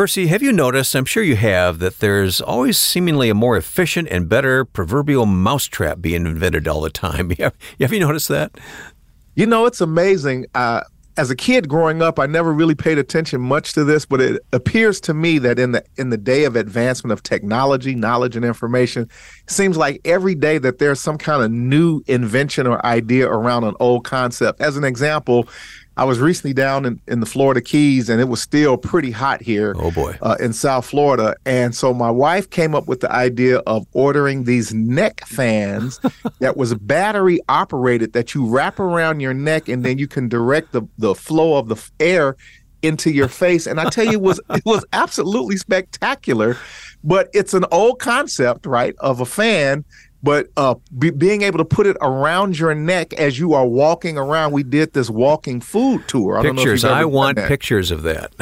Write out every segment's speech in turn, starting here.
Percy, have you noticed, I'm sure you have, that there's always seemingly a more efficient and better proverbial mousetrap being invented all the time? Have, you noticed that? You know, it's amazing. Uh, as a kid growing up, I never really paid attention much to this, but it appears to me that in the in the day of advancement of technology, knowledge, and information, it seems like every day that there's some kind of new invention or idea around an old concept. As an example, I was recently down in, in the Florida Keys and it was still pretty hot here. Oh boy. Uh, in South Florida. And so my wife came up with the idea of ordering these neck fans that was battery operated that you wrap around your neck and then you can direct the, the flow of the air into your face. And I tell you, it was it was absolutely spectacular. But it's an old concept, right, of a fan but uh, be, being able to put it around your neck as you are walking around. We did this walking food tour. I pictures. I want pictures of that.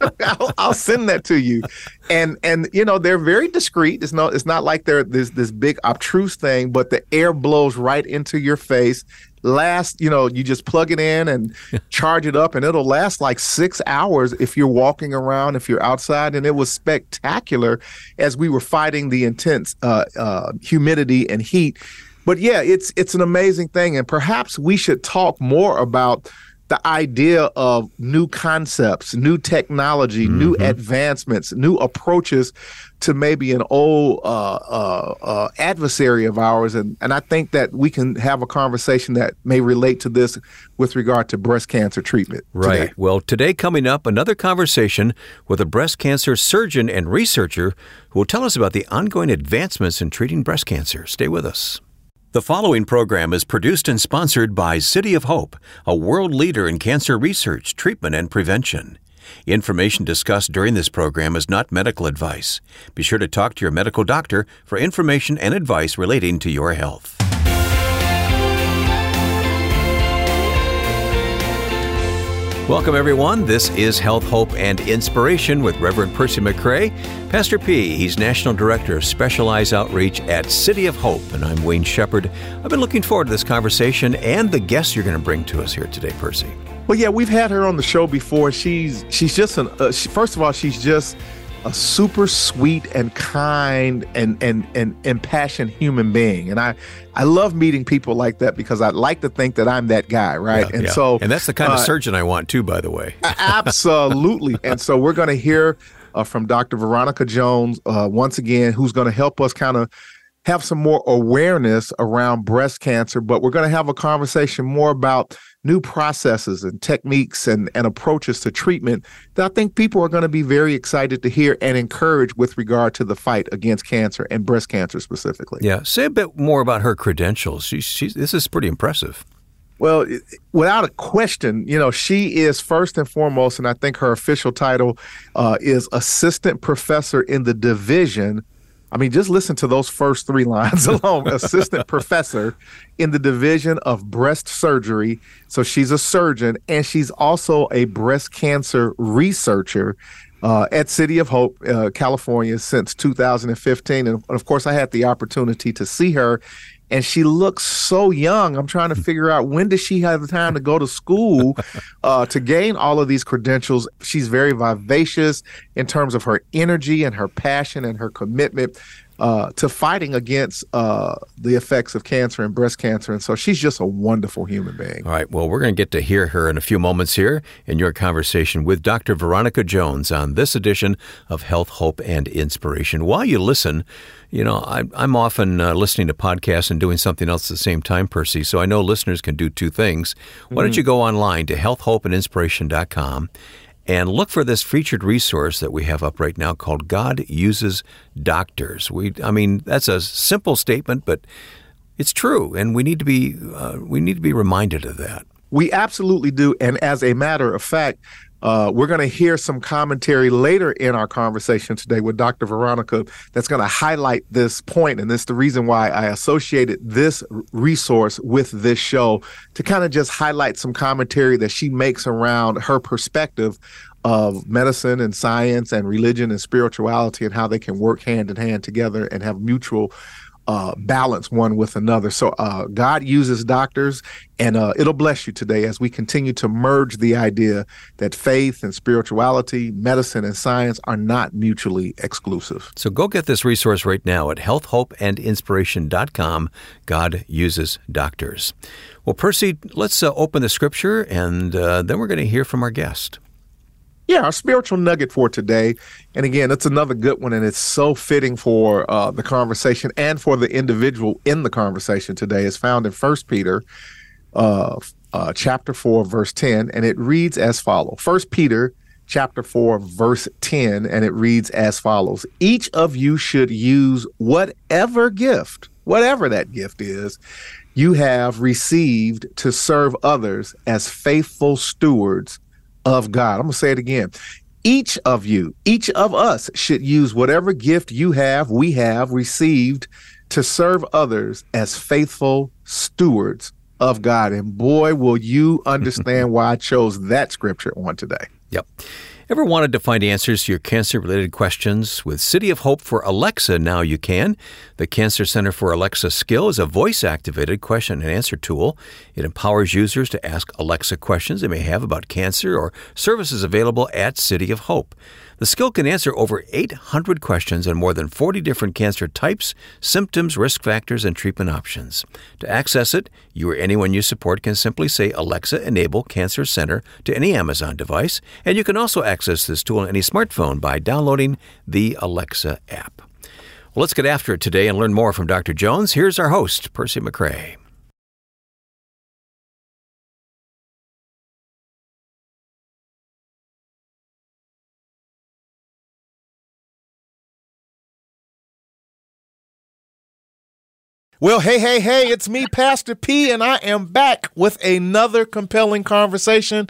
I'll, I'll, send that to you. And and you know they're very discreet. It's not it's not like they're this this big obtruse thing, but the air blows right into your face last, you know, you just plug it in and charge it up, and it'll last like six hours if you're walking around, if you're outside. And it was spectacular as we were fighting the intense uh, uh, humidity and heat. But yeah, it's it's an amazing thing, and perhaps we should talk more about the idea of new concepts, new technology, mm-hmm. new advancements, new approaches to maybe an old uh, uh, uh, adversary of ours. And, and I think that we can have a conversation that may relate to this with regard to breast cancer treatment. Right. Today. Well, today coming up, another conversation with a breast cancer surgeon and researcher who will tell us about the ongoing advancements in treating breast cancer. Stay with us. The following program is produced and sponsored by City of Hope, a world leader in cancer research, treatment, and prevention. Information discussed during this program is not medical advice. Be sure to talk to your medical doctor for information and advice relating to your health. Welcome, everyone. This is Health, Hope, and Inspiration with Reverend Percy McCray. Pastor P, he's National Director of Specialized Outreach at City of Hope, and I'm Wayne Shepherd. I've been looking forward to this conversation and the guests you're going to bring to us here today, Percy. Well, yeah, we've had her on the show before. She's she's just an uh, she, first of all, she's just a super sweet and kind and and and impassioned human being. And i i love meeting people like that because i like to think that i'm that guy right? Yeah, and yeah. so and that's the kind uh, of surgeon i want too by the way. Absolutely. And so we're going to hear uh, from dr veronica jones uh, once again who's going to help us kind of have some more awareness around breast cancer but we're going to have a conversation more about new processes and techniques and, and approaches to treatment that I think people are going to be very excited to hear and encourage with regard to the fight against cancer and breast cancer specifically. Yeah, say a bit more about her credentials. She, she, this is pretty impressive. Well, without a question, you know, she is first and foremost, and I think her official title uh, is assistant professor in the division I mean, just listen to those first three lines alone. Assistant professor in the division of breast surgery. So she's a surgeon and she's also a breast cancer researcher uh, at City of Hope, uh, California, since 2015. And of course, I had the opportunity to see her and she looks so young. I'm trying to figure out when does she have the time to go to school uh, to gain all of these credentials. She's very vivacious in terms of her energy and her passion and her commitment uh, to fighting against uh, the effects of cancer and breast cancer. And so she's just a wonderful human being. All right. Well, we're going to get to hear her in a few moments here in your conversation with Dr. Veronica Jones on this edition of Health, Hope, and Inspiration. While you listen, you know, I, am often uh, listening to podcasts and doing something else at the same time, Percy. So I know listeners can do two things. Why don't mm-hmm. you go online to healthhopeandinspiration.com and look for this featured resource that we have up right now called God Uses Doctors. We, I mean, that's a simple statement, but it's true, and we need to be uh, we need to be reminded of that. We absolutely do, and as a matter of fact, uh, we're going to hear some commentary later in our conversation today with Dr. Veronica that's going to highlight this point, and this is the reason why I associated this resource with this show to kind of just highlight some commentary that she makes around her perspective of medicine and science and religion and spirituality and how they can work hand in hand together and have mutual uh, balance one with another. So uh, God uses doctors, and uh, it'll bless you today as we continue to merge the idea that faith and spirituality, medicine and science are not mutually exclusive. So go get this resource right now at healthhopeandinspiration.com. God uses doctors. Well, Percy, let's uh, open the scripture, and uh, then we're going to hear from our guest. Yeah, our spiritual nugget for today, and again, it's another good one, and it's so fitting for uh, the conversation and for the individual in the conversation today. is found in First Peter, uh, uh, chapter four, verse ten, and it reads as follows: First Peter, chapter four, verse ten, and it reads as follows: Each of you should use whatever gift, whatever that gift is, you have received to serve others as faithful stewards of God. I'm going to say it again. Each of you, each of us should use whatever gift you have, we have received to serve others as faithful stewards of God. And boy, will you understand why I chose that scripture on today. Yep. Ever wanted to find answers to your cancer related questions? With City of Hope for Alexa, now you can. The Cancer Center for Alexa Skill is a voice activated question and answer tool. It empowers users to ask Alexa questions they may have about cancer or services available at City of Hope. The skill can answer over 800 questions on more than 40 different cancer types, symptoms, risk factors, and treatment options. To access it, you or anyone you support can simply say Alexa Enable Cancer Center to any Amazon device, and you can also access this tool on any smartphone by downloading the Alexa app. Well, let's get after it today and learn more from Dr. Jones. Here's our host, Percy McCray. Well, hey, hey, hey, it's me, Pastor P, and I am back with another compelling conversation.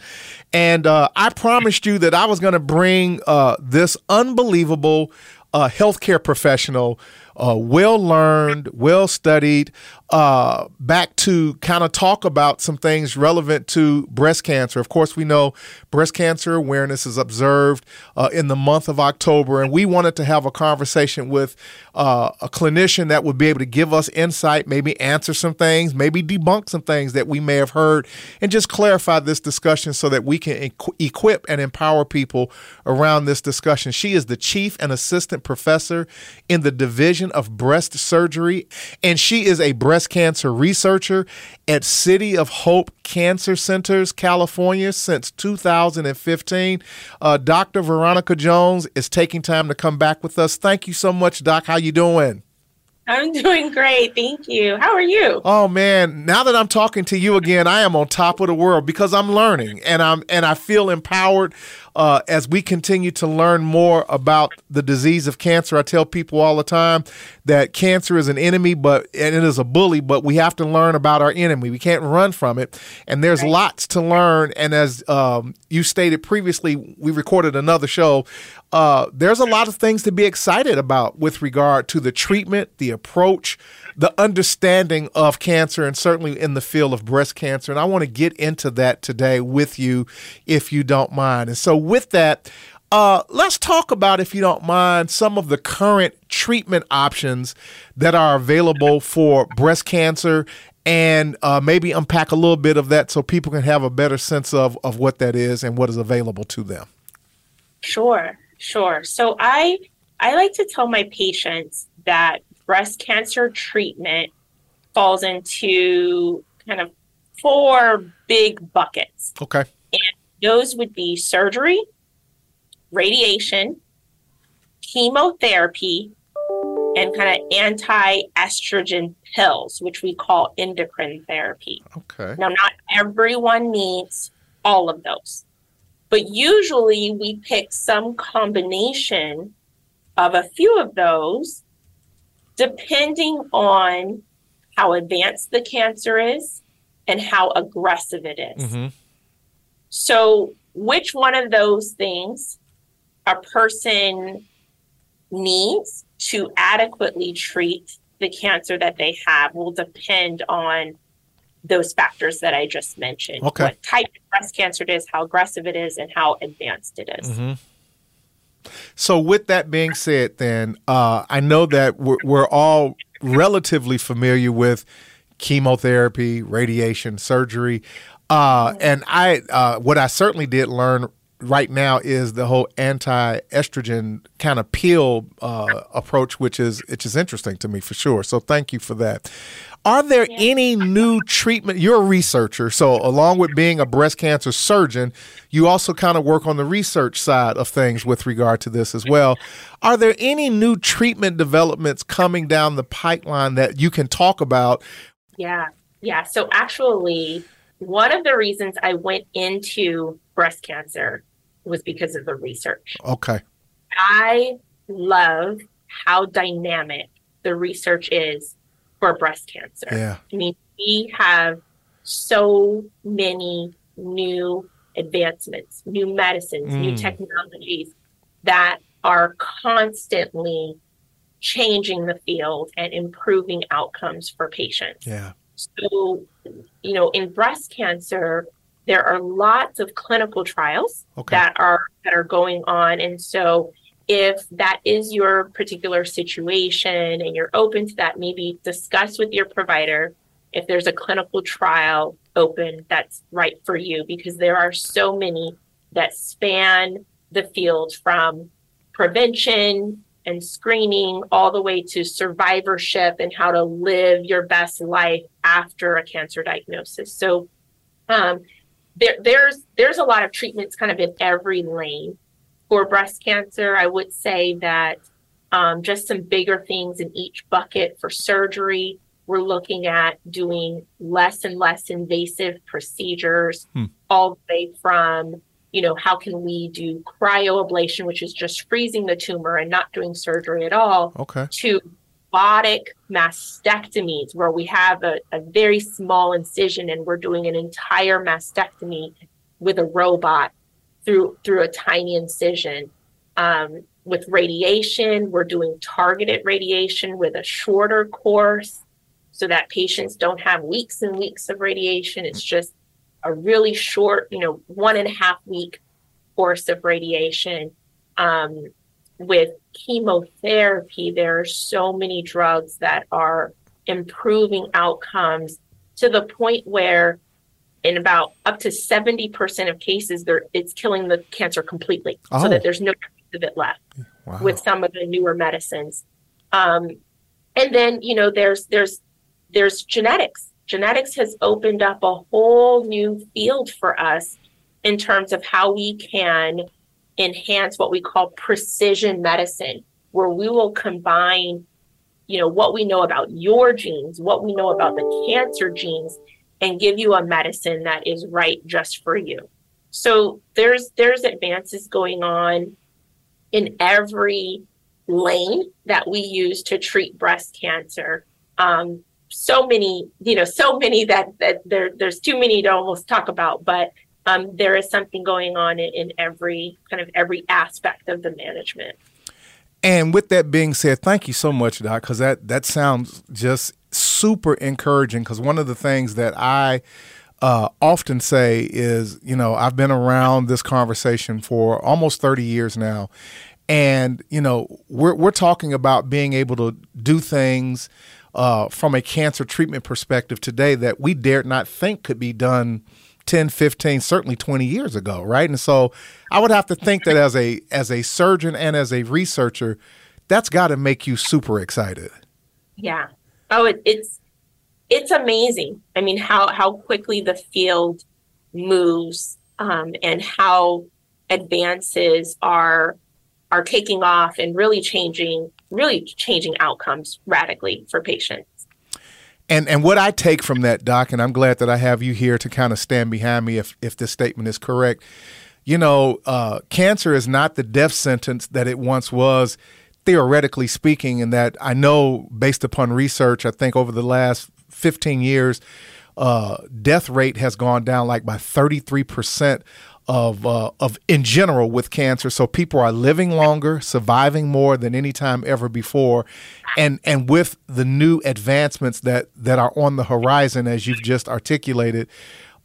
And uh, I promised you that I was going to bring uh, this unbelievable uh, healthcare professional uh, well learned, well studied, uh, back to kind of talk about some things relevant to breast cancer. Of course, we know breast cancer awareness is observed uh, in the month of October, and we wanted to have a conversation with uh, a clinician that would be able to give us insight, maybe answer some things, maybe debunk some things that we may have heard, and just clarify this discussion so that we can equ- equip and empower people around this discussion. She is the chief and assistant professor in the division Division of Breast Surgery, and she is a breast cancer researcher at City of Hope Cancer Centers, California, since 2015. Uh, Dr. Veronica Jones is taking time to come back with us. Thank you so much, Doc. How you doing? I'm doing great. Thank you. How are you? Oh man, now that I'm talking to you again, I am on top of the world because I'm learning and I'm and I feel empowered uh, as we continue to learn more about the disease of cancer. I tell people all the time that cancer is an enemy, but and it is a bully, but we have to learn about our enemy. We can't run from it, and there's right. lots to learn. And as um, you stated previously, we recorded another show. Uh, there's a lot of things to be excited about with regard to the treatment, the approach, the understanding of cancer, and certainly in the field of breast cancer. And I want to get into that today with you, if you don't mind. And so, with that, uh, let's talk about, if you don't mind, some of the current treatment options that are available for breast cancer and uh, maybe unpack a little bit of that so people can have a better sense of, of what that is and what is available to them. Sure, sure. So I I like to tell my patients that breast cancer treatment falls into kind of four big buckets. Okay. Those would be surgery, radiation, chemotherapy, and kind of anti estrogen pills, which we call endocrine therapy. Okay. Now, not everyone needs all of those, but usually we pick some combination of a few of those depending on how advanced the cancer is and how aggressive it is. Mm-hmm. So, which one of those things a person needs to adequately treat the cancer that they have will depend on those factors that I just mentioned. Okay. What type of breast cancer it is, how aggressive it is, and how advanced it is. Mm-hmm. So, with that being said, then uh, I know that we're, we're, all relatively familiar with chemotherapy, radiation, surgery. Uh, and I, uh, what I certainly did learn right now is the whole anti-estrogen kind of pill uh, approach, which is which is interesting to me for sure. So thank you for that. Are there yeah. any new treatment? You're a researcher, so along with being a breast cancer surgeon, you also kind of work on the research side of things with regard to this as well. Are there any new treatment developments coming down the pipeline that you can talk about? Yeah, yeah. So actually, one of the reasons I went into breast cancer was because of the research. Okay. I love how dynamic the research is for breast cancer. Yeah. I mean, we have so many new advancements, new medicines, mm. new technologies that are constantly changing the field and improving outcomes for patients. Yeah. So, you know, in breast cancer, there are lots of clinical trials okay. that are that are going on and so if that is your particular situation and you're open to that, maybe discuss with your provider if there's a clinical trial open that's right for you, because there are so many that span the field from prevention and screening all the way to survivorship and how to live your best life after a cancer diagnosis. So um, there, there's there's a lot of treatments kind of in every lane for breast cancer, I would say that um, just some bigger things in each bucket for surgery. We're looking at doing less and less invasive procedures, hmm. all the way from, you know, how can we do cryoablation, which is just freezing the tumor and not doing surgery at all, okay. to robotic mastectomies, where we have a, a very small incision and we're doing an entire mastectomy with a robot through through a tiny incision. Um, with radiation, we're doing targeted radiation with a shorter course so that patients don't have weeks and weeks of radiation. It's just a really short, you know, one and a half week course of radiation. Um, with chemotherapy, there are so many drugs that are improving outcomes to the point where in about up to 70% of cases there it's killing the cancer completely oh. so that there's no trace of it left wow. with some of the newer medicines um, and then you know there's there's there's genetics genetics has opened up a whole new field for us in terms of how we can enhance what we call precision medicine where we will combine you know what we know about your genes what we know about the cancer genes and give you a medicine that is right just for you. So there's there's advances going on in every lane that we use to treat breast cancer. Um, so many, you know, so many that that there there's too many to almost talk about, but um, there is something going on in, in every kind of every aspect of the management. And with that being said, thank you so much, Doc, because that that sounds just super encouraging because one of the things that I uh, often say is, you know, I've been around this conversation for almost 30 years now. And, you know, we're, we're talking about being able to do things uh, from a cancer treatment perspective today that we dared not think could be done 10 15 certainly 20 years ago right? And so i would have to think that as a as a surgeon and as a researcher that's got to make you super excited. Yeah. Oh, it, it's it's amazing. I mean, how how quickly the field moves um, and how advances are are taking off and really changing really changing outcomes radically for patients. And and what I take from that, Doc, and I'm glad that I have you here to kind of stand behind me if if this statement is correct. You know, uh, cancer is not the death sentence that it once was theoretically speaking, And that I know based upon research, I think over the last 15 years, uh, death rate has gone down like by 33 percent of uh, of in general with cancer. So people are living longer, surviving more than any time ever before, and and with the new advancements that that are on the horizon, as you've just articulated.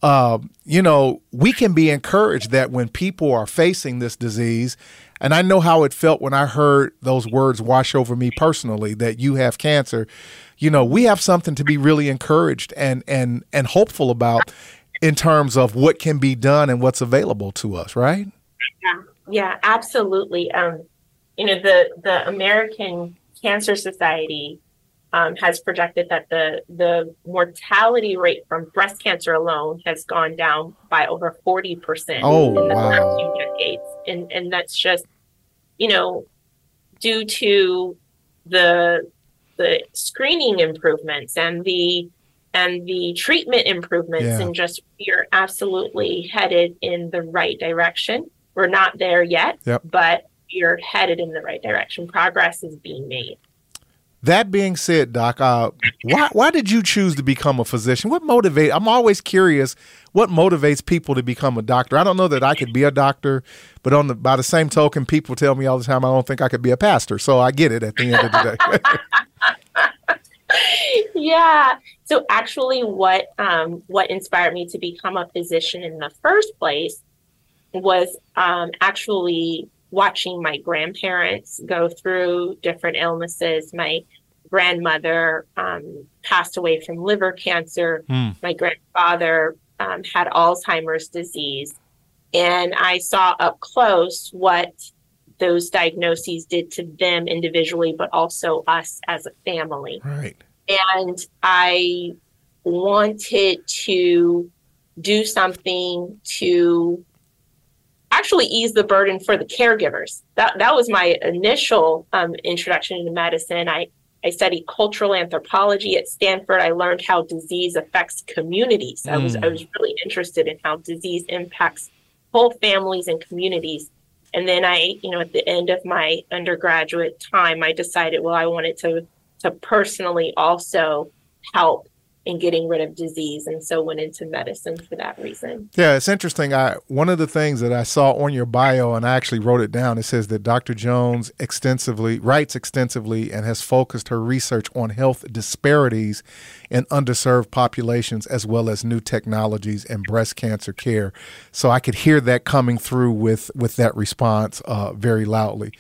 Uh, you know, we can be encouraged that when people are facing this disease, And I know how it felt when I heard those words wash over me personally that you have cancer. You know, we have something to be really encouraged and and and hopeful about in terms of what can be done and what's available to us, right? Yeah, yeah, absolutely. Um, you know, the the American Cancer Society um, has projected that the the mortality rate from breast cancer alone has gone down by over forty percent oh, in the wow. last few decades, and and that's just you know due to the the screening improvements and the and the treatment improvements Yeah. and just you're absolutely headed in the right direction. We're not there yet, Yep. but you're headed in the right direction. Progress is being made. That being said, Doc, uh, why why did you choose to become a physician? What motivate? I'm always curious. What motivates people to become a doctor? I don't know that I could be a doctor, but on the by the same token, people tell me all the time I don't think I could be a pastor. So I get it at the end of the day. yeah. So actually, what um, what inspired me to become a physician in the first place was um, actually watching my grandparents go through different illnesses. My grandmother um, passed away from liver cancer. Hmm. My grandfather um, had Alzheimer's disease, and I saw up close what those diagnoses did to them individually, but also us as a family right. And I wanted to do something to actually ease the burden for the caregivers. That that was my initial um, introduction into medicine. I I studied cultural anthropology at Stanford. I learned how disease affects communities. I was I was really interested in how disease impacts whole families and communities. And then I, you know, at the end of my undergraduate time, I decided, well, I wanted to to personally also help in getting rid of disease, and so went into medicine for that reason. Yeah, it's interesting. I one of the things that I saw on your bio, and I actually wrote it down. It says that Dr. Jones extensively writes extensively and has focused her research on health disparities in underserved populations, as well as new technologies and breast cancer care. So I could hear that coming through with with that response uh, very loudly.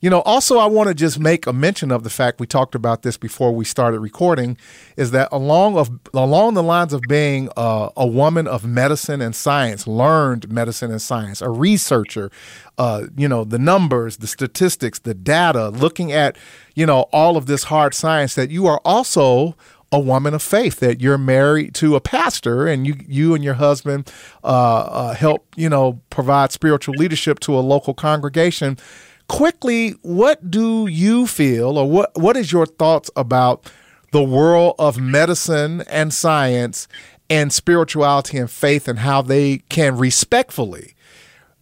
You know, also, I want to just make a mention of the fact we talked about this before we started recording, is that along of along the lines of being a woman of medicine and science, learned medicine and science, a researcher, uh, you know, the numbers, the statistics, the data, looking at you know all of this hard science, that you are also a woman of faith that you're married to a pastor and you you and your husband uh, uh, help you know provide spiritual leadership to a local congregation quickly what do you feel or what what is your thoughts about the world of medicine and science and spirituality and faith and how they can respectfully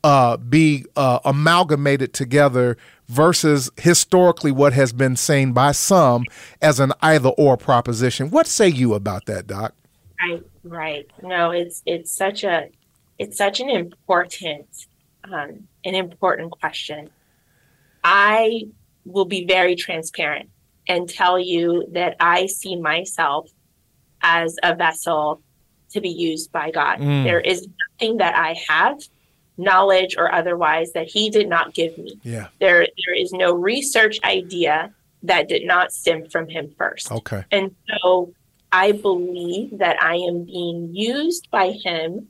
uh, be uh, amalgamated together versus historically what has been seen by some as an either or proposition. What say you about that, Doc? Right, right. No, it's it's such a it's such an important um, an important question. I will be very transparent and tell you that I see myself as a vessel to be used by God. Mm. There is nothing that I have, knowledge or otherwise, that He did not give me. Yeah. There, there is no research idea that did not stem from Him first. Okay. And so I believe that I am being used by him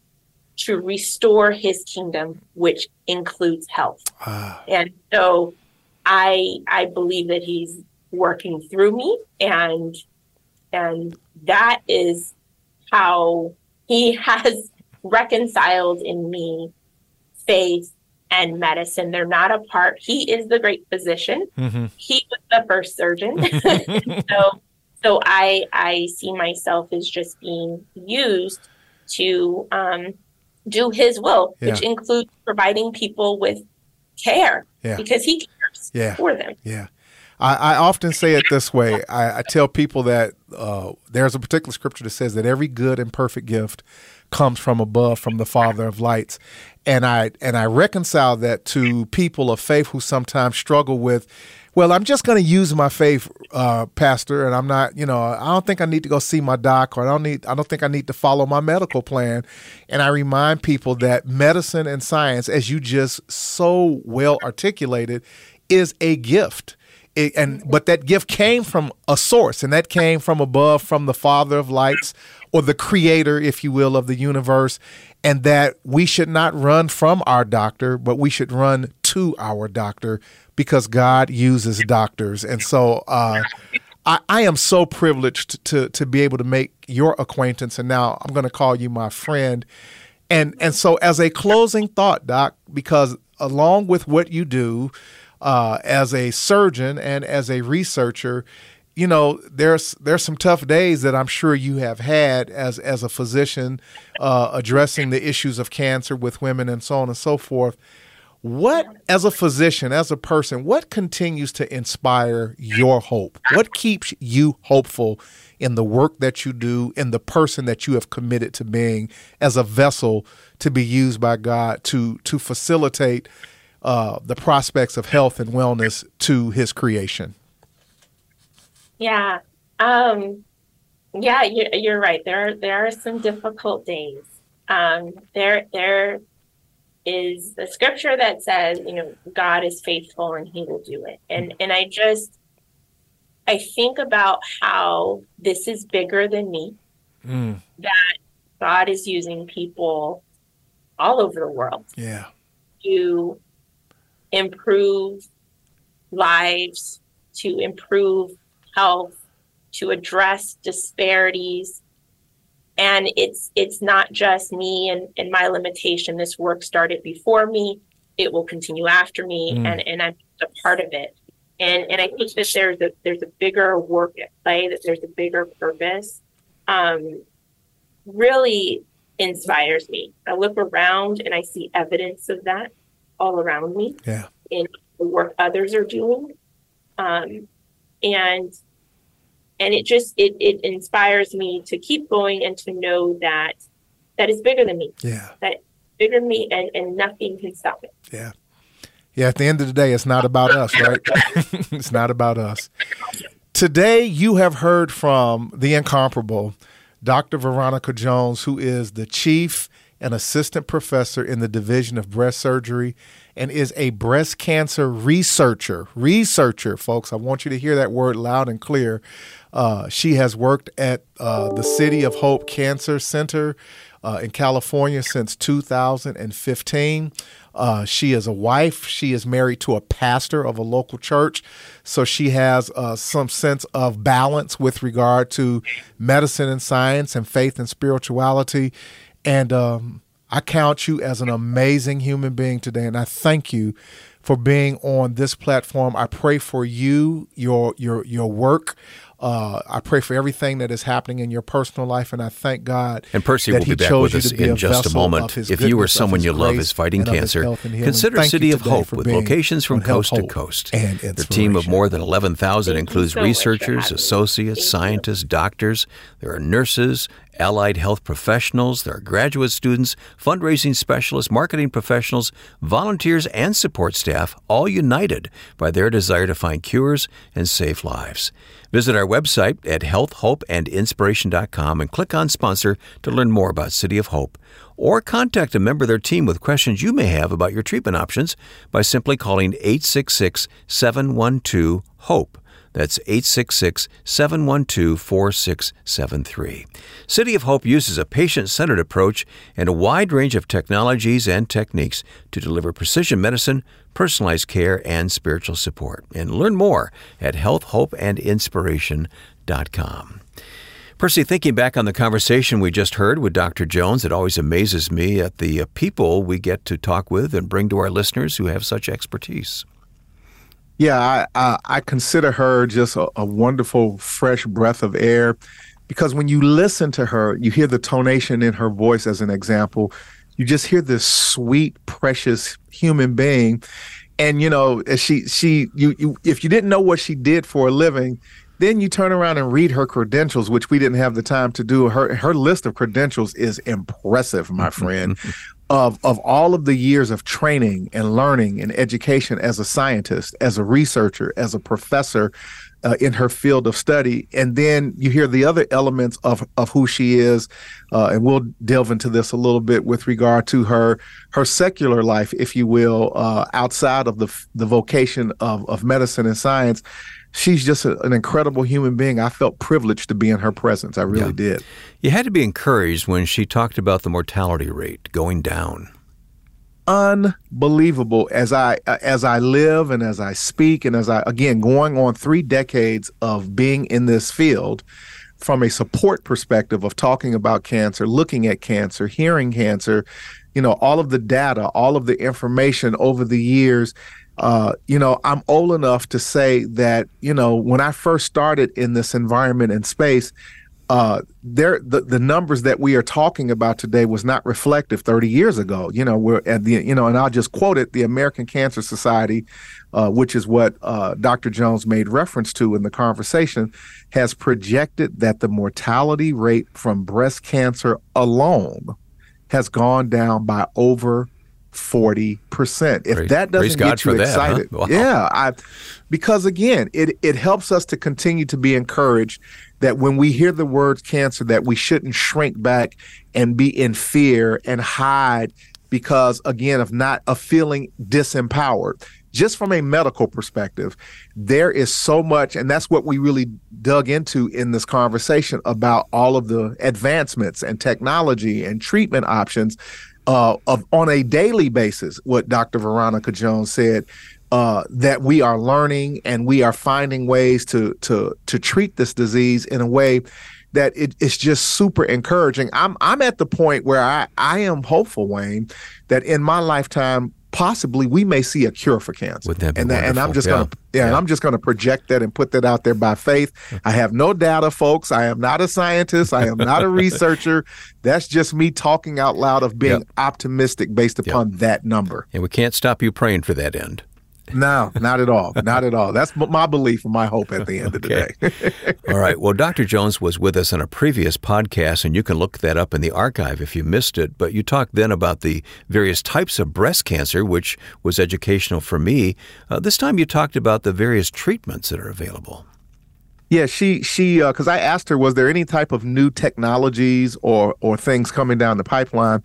to restore his kingdom, which includes health. Ah, And so I I believe that he's working through me and and that is how he has reconciled in me faith and medicine. They're not apart. He is the great physician hmm he was the first surgeon. so so I I see myself as just being used to um, do his will, which includes providing people with care Yeah. because he cares Yeah. for them. Yeah. I, I often say it this way. I, I tell people that uh, there's a particular scripture that says that every good and perfect gift comes from above, from the Father of lights. And I and I reconcile that to people of faith who sometimes struggle with well, I'm just going to use my faith, uh, Pastor, and I'm not, you know, I don't think I need to go see my doc, or I don't need, I don't think I need to follow my medical plan. And I remind people that medicine and science, as you just so well articulated, is a gift. It, and but that gift came from a source, and that came from above, from the Father of lights, or the Creator, if you will, of the universe and that we should not run from our doctor, but we should run to our doctor because God uses doctors. And so uh, I, I, am so privileged to, to be able to make your acquaintance. And now I'm going to call you my friend. And, and so, as a closing thought, Doc, because along with what you do uh, as a surgeon and as a researcher, you know there's there's some tough days that I'm sure you have had as as a physician uh, addressing the issues of cancer with women and so on and so forth. What, as a physician, as a person, what continues to inspire your hope? What keeps you hopeful in the work that you do, in the person that you have committed to being as a vessel to be used by God to, to facilitate uh, the prospects of health and wellness to His creation? Yeah. Um, yeah, you're, right. There are, there are some difficult days. Um, there, there is the scripture that says, you know, God is faithful and he will do it. And and I just I think about how this is bigger than me. Mm. That God is using people all over the world. Yeah. To improve lives, to improve health, to address disparities, and it's it's not just me and, and my limitation. This work started before me. It will continue after me. Mm. and and i'm a part of it. And and i think that there's a there's a bigger work at play that there's a bigger purpose um really inspires me. I look around and i see evidence of that all around me yeah. in the work others are doing. Um and and it just it it inspires me to keep going and to know that that is bigger than me. Yeah. That bigger than me and, and nothing can stop it. Yeah. Yeah, at the end of the day, it's not about us, right? it's not about us. Today, you have heard from the incomparable Dr. Veronica Jones, who is the chief and assistant professor in the Division of Breast Surgery and is a breast cancer researcher. Researcher, folks, I want you to hear that word loud and clear. Uh, she has worked at uh, the City of Hope Cancer Center uh, in California since 2015. Uh, she is a wife. She is married to a pastor of a local church. So she has uh, some sense of balance with regard to medicine and science and faith and spirituality. And um, I count you as an amazing human being today. And I thank you for being on this platform. I pray for you, your your your work. Uh, I pray for everything that is happening in your personal life, and I thank God. And Percy will be back with us in just a moment. If you or someone you love is fighting cancer, consider City of Hope with locations from coast to coast. Their team of more than 11,000 includes so researchers, associates, scientists, doctors. There are nurses, allied health professionals, there are graduate students, fundraising specialists, marketing professionals, volunteers, and support staff, all united by their desire to find cures and save lives. Visit our website at healthhopeandinspiration.com and click on sponsor to learn more about City of Hope. Or contact a member of their team with questions you may have about your treatment options by simply calling 866 712 HOPE. That's 866 712 4673. City of Hope uses a patient centered approach and a wide range of technologies and techniques to deliver precision medicine, personalized care, and spiritual support. And learn more at healthhopeandinspiration.com. Percy, thinking back on the conversation we just heard with Dr. Jones, it always amazes me at the uh, people we get to talk with and bring to our listeners who have such expertise. Yeah, I, I, I consider her just a, a, wonderful, fresh breath of air because when you listen to her, you hear the tonation in her voice, as an example. You just hear this sweet, precious human being. And you know, she she you, you if you didn't know what she did for a living, Then you turn around and read her credentials, which we didn't have the time to do. Her her list of credentials is impressive, my friend. of of all of the years of training and learning and education as a scientist, as a researcher, as a professor, uh, in her field of study. And then you hear the other elements of, of who she is. Uh, and we'll delve into this a little bit with regard to her her secular life, if you will, uh, outside of the, the vocation of, of medicine and science. She's just a, an incredible human being. I felt privileged to be in her presence. I really yeah. did. You had to be encouraged when she talked about the mortality rate going down unbelievable as I uh, as I live and as I speak and as I again going on 3 decades of being in this field from a support perspective of talking about cancer, looking at cancer, hearing cancer, you know, all of the data, all of the information over the years uh, you know, I'm old enough to say that, you know, when I first started in this environment and space, uh, there the, the numbers that we are talking about today was not reflective 30 years ago. You know, we're at the you know, and I'll just quote it: the American Cancer Society, uh, which is what uh, Dr. Jones made reference to in the conversation, has projected that the mortality rate from breast cancer alone has gone down by over 40%. If praise, that doesn't get you excited, that, huh? wow. yeah, I, because again, it, it helps us to continue to be encouraged that when we hear the word cancer, that we shouldn't shrink back and be in fear and hide because again of not of feeling disempowered just from a medical perspective there is so much and that's what we really dug into in this conversation about all of the advancements and technology and treatment options uh, of on a daily basis what dr veronica jones said uh, that we are learning and we are finding ways to to to treat this disease in a way that it, it's just super encouraging. I'm I'm at the point where I I am hopeful, Wayne, that in my lifetime possibly we may see a cure for cancer. Would that be and, that, and I'm just yeah. gonna yeah, yeah, and I'm just gonna project that and put that out there by faith. I have no data, folks. I am not a scientist. I am not a researcher. That's just me talking out loud of being yep. optimistic based upon yep. that number. And we can't stop you praying for that end. No, not at all. Not at all. That's my belief and my hope at the end of the day. all right. Well, Dr. Jones was with us on a previous podcast, and you can look that up in the archive if you missed it. But you talked then about the various types of breast cancer, which was educational for me. Uh, this time you talked about the various treatments that are available. Yeah, she she because uh, I asked her, was there any type of new technologies or or things coming down the pipeline?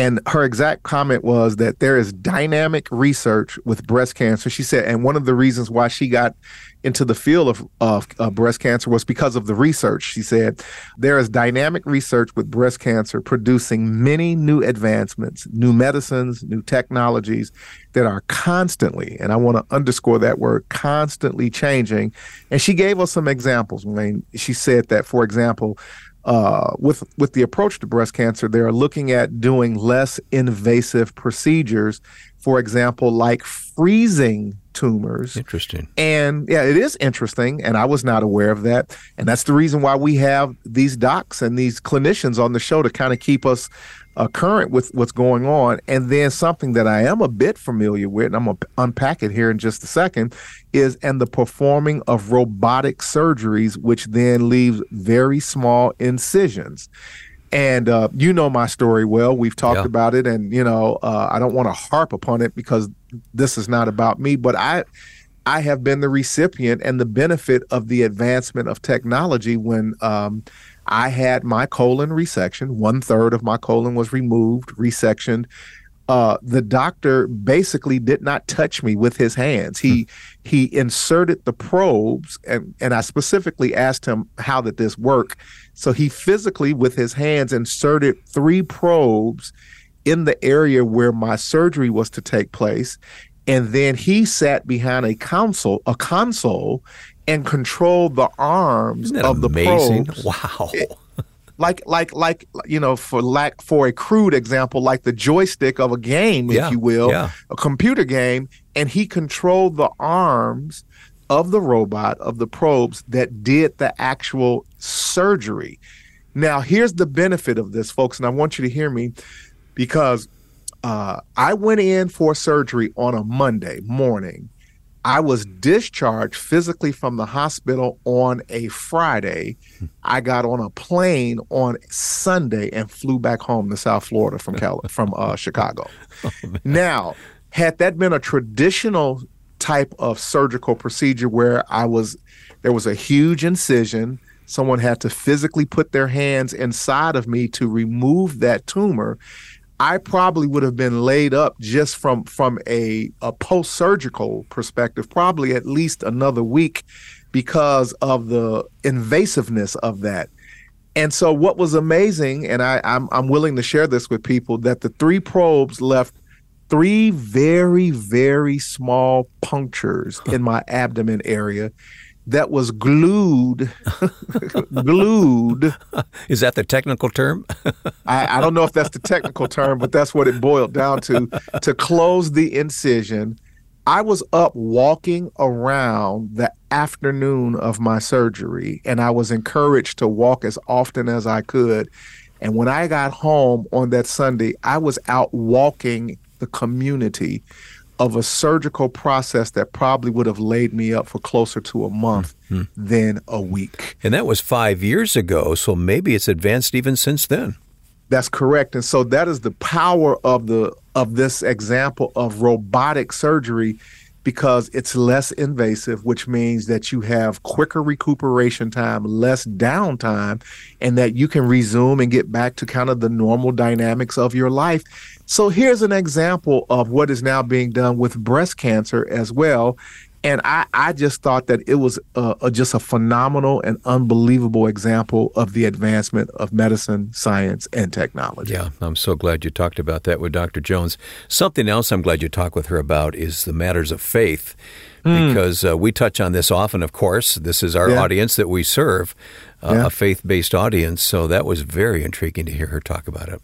And her exact comment was that there is dynamic research with breast cancer. She said, and one of the reasons why she got into the field of, of, of, breast cancer was because of the research. She said, there is dynamic research with breast cancer producing many new advancements, new medicines, new technologies that are constantly, and I want to underscore that word, constantly changing. And she gave us some examples. I mean, she said that, for example, uh, with with the approach to breast cancer, they are looking at doing less invasive procedures. For example, like freezing tumors. Interesting. And yeah, it is interesting, and I was not aware of that. And that's the reason why we have these docs and these clinicians on the show to kind of keep us uh, current with what's going on. And then something that I am a bit familiar with, and I'm going to unpack it here in just a second, is and the performing of robotic surgeries, which then leaves very small incisions. And uh, you know my story well. We've talked yeah. about it, and you know uh, I don't want to harp upon it because this is not about me. But I, I have been the recipient and the benefit of the advancement of technology when um, I had my colon resection. One third of my colon was removed, resectioned. Uh, the doctor basically did not touch me with his hands. He hmm. he inserted the probes, and and I specifically asked him how did this work. So he physically, with his hands, inserted three probes in the area where my surgery was to take place, and then he sat behind a console, a console, and control the arms of amazing? the probes. Wow. It, like like like you know for lack for a crude example like the joystick of a game if yeah, you will yeah. a computer game and he controlled the arms of the robot of the probes that did the actual surgery now here's the benefit of this folks and i want you to hear me because uh, i went in for surgery on a monday morning I was discharged physically from the hospital on a Friday. I got on a plane on Sunday and flew back home to South Florida from Cal- from uh, Chicago. Oh, now, had that been a traditional type of surgical procedure where I was there was a huge incision, someone had to physically put their hands inside of me to remove that tumor I probably would have been laid up just from from a, a post surgical perspective, probably at least another week because of the invasiveness of that. And so, what was amazing, and I, I'm I'm willing to share this with people, that the three probes left three very very small punctures in my abdomen area that was glued, glued. Is that the technical term? I, I don't know if that's the technical term, but that's what it boiled down to. To close the incision, I was up walking around the afternoon of my surgery, and I was encouraged to walk as often as I could. And when I got home on that Sunday, I was out walking the community of a surgical process that probably would have laid me up for closer to a month mm-hmm. than a week. And that was five years ago, so maybe it's advanced even since then. That's correct. And so that is the power of the of this example of robotic surgery because it's less invasive, which means that you have quicker recuperation time, less downtime, and that you can resume and get back to kind of the normal dynamics of your life. So here's an example of what is now being done with breast cancer as well. And I, I just thought that it was a, a, just a phenomenal and unbelievable example of the advancement of medicine, science, and technology. Yeah, I'm so glad you talked about that with Dr. Jones. Something else I'm glad you talked with her about is the matters of faith, mm. because uh, we touch on this often, of course. This is our yeah. audience that we serve, uh, yeah. a faith based audience. So that was very intriguing to hear her talk about it.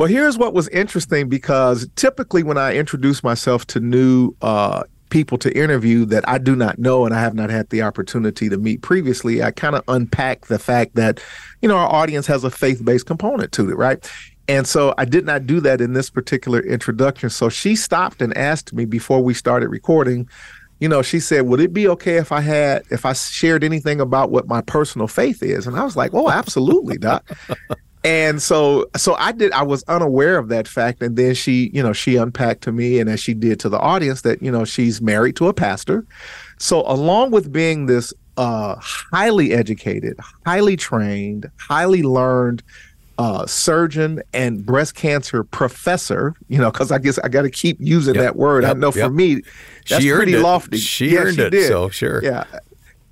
Well, here's what was interesting because typically when I introduce myself to new uh, people to interview that I do not know and I have not had the opportunity to meet previously, I kind of unpack the fact that, you know, our audience has a faith based component to it, right? And so I did not do that in this particular introduction. So she stopped and asked me before we started recording, you know, she said, Would it be okay if I had, if I shared anything about what my personal faith is? And I was like, Oh, absolutely, Doc and so so i did i was unaware of that fact and then she you know she unpacked to me and as she did to the audience that you know she's married to a pastor so along with being this uh, highly educated highly trained highly learned uh, surgeon and breast cancer professor, you know, because I guess I got to keep using yep, that word. Yep, I know yep. for me, that's she pretty it. lofty. She yeah, earned she it, did. so sure. Yeah,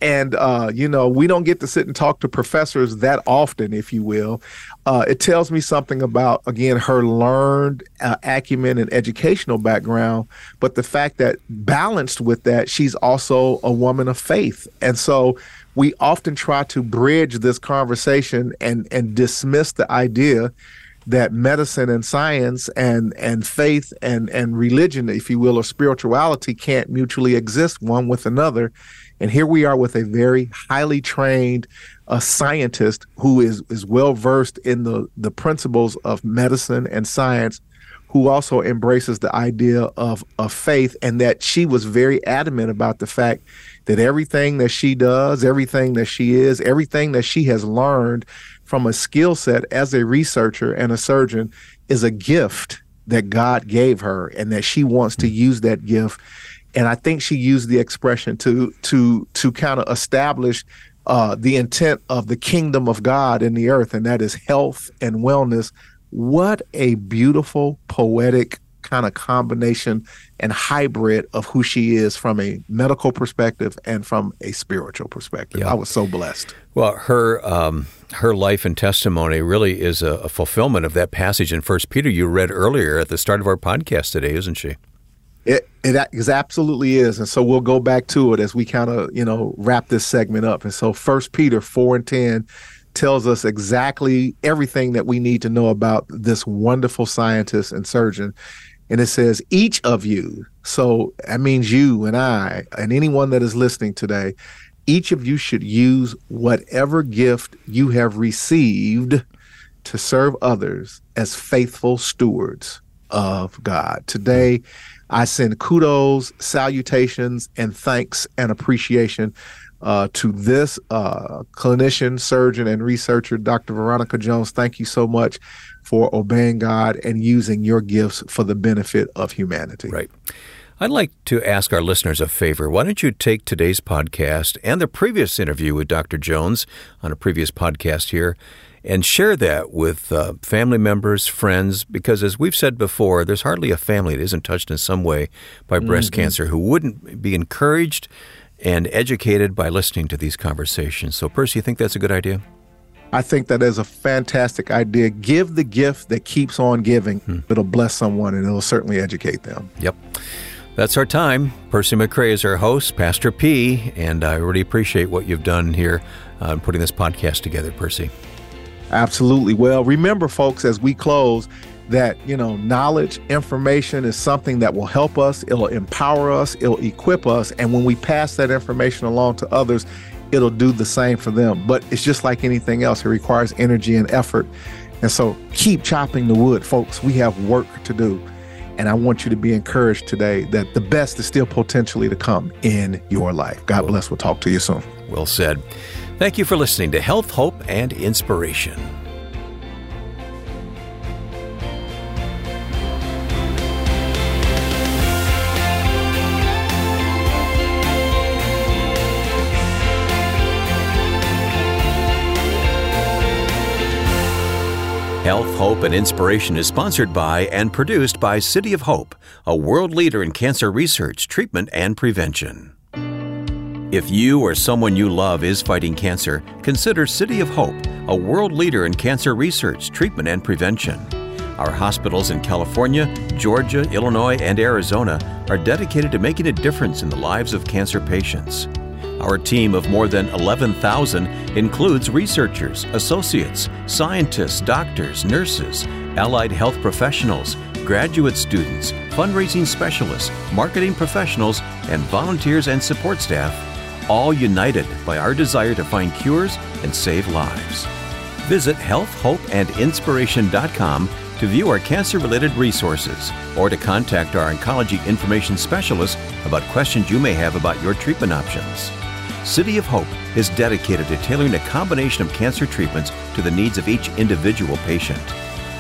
and uh, you know we don't get to sit and talk to professors that often if you will. Uh, it tells me something about again her learned uh, acumen and educational background but the fact that balanced with that she's also a woman of faith. And so we often try to bridge this conversation and and dismiss the idea that medicine and science and and faith and and religion if you will or spirituality can't mutually exist one with another. And here we are with a very highly trained uh, scientist who is, is well versed in the, the principles of medicine and science, who also embraces the idea of, of faith, and that she was very adamant about the fact that everything that she does, everything that she is, everything that she has learned from a skill set as a researcher and a surgeon is a gift that God gave her, and that she wants to use that gift and I think she used the expression to to to kind of establish uh, the intent of the kingdom of God in the earth, and that is health and wellness. What a beautiful poetic kind of combination and hybrid of who she is from a medical perspective and from a spiritual perspective. Yeah. I was so blessed. Well, her um, her life and testimony really is a, a fulfillment of that passage in First Peter you read earlier at the start of our podcast today, isn't she? It it absolutely is, and so we'll go back to it as we kind of you know wrap this segment up. And so First Peter four and ten tells us exactly everything that we need to know about this wonderful scientist and surgeon. And it says, each of you, so that means you and I, and anyone that is listening today, each of you should use whatever gift you have received to serve others as faithful stewards of God. Today, I send kudos, salutations, and thanks and appreciation uh, to this uh, clinician, surgeon, and researcher, Dr. Veronica Jones. Thank you so much for obeying God and using your gifts for the benefit of humanity. Right. I'd like to ask our listeners a favor. Why don't you take today's podcast and the previous interview with Dr. Jones on a previous podcast here and share that with uh, family members, friends, because as we've said before, there's hardly a family that isn't touched in some way by breast mm-hmm. cancer who wouldn't be encouraged and educated by listening to these conversations. So, Percy, you think that's a good idea? I think that is a fantastic idea. Give the gift that keeps on giving. Hmm. It'll bless someone and it'll certainly educate them. Yep. That's our time. Percy McCray is our host, Pastor P, and I really appreciate what you've done here uh, putting this podcast together, Percy. Absolutely. Well, remember, folks, as we close, that you know knowledge information is something that will help us it'll empower us it'll equip us and when we pass that information along to others it'll do the same for them but it's just like anything else it requires energy and effort and so keep chopping the wood folks we have work to do and I want you to be encouraged today that the best is still potentially to come in your life. God bless. We'll talk to you soon. Well said. Thank you for listening to Health, Hope, and Inspiration. Health, Hope, and Inspiration is sponsored by and produced by City of Hope, a world leader in cancer research, treatment, and prevention. If you or someone you love is fighting cancer, consider City of Hope, a world leader in cancer research, treatment, and prevention. Our hospitals in California, Georgia, Illinois, and Arizona are dedicated to making a difference in the lives of cancer patients. Our team of more than 11,000 includes researchers, associates, scientists, doctors, nurses, allied health professionals, graduate students, fundraising specialists, marketing professionals, and volunteers and support staff, all united by our desire to find cures and save lives. Visit healthhopeandinspiration.com to view our cancer related resources or to contact our oncology information specialist about questions you may have about your treatment options. City of Hope is dedicated to tailoring a combination of cancer treatments to the needs of each individual patient.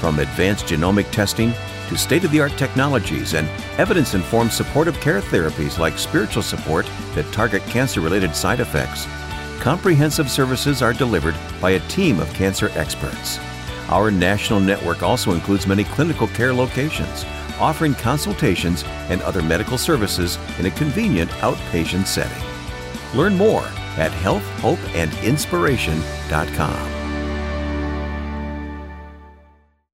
From advanced genomic testing to state of the art technologies and evidence informed supportive care therapies like spiritual support that target cancer related side effects, comprehensive services are delivered by a team of cancer experts. Our national network also includes many clinical care locations, offering consultations and other medical services in a convenient outpatient setting. Learn more at healthhopeandinspiration.com.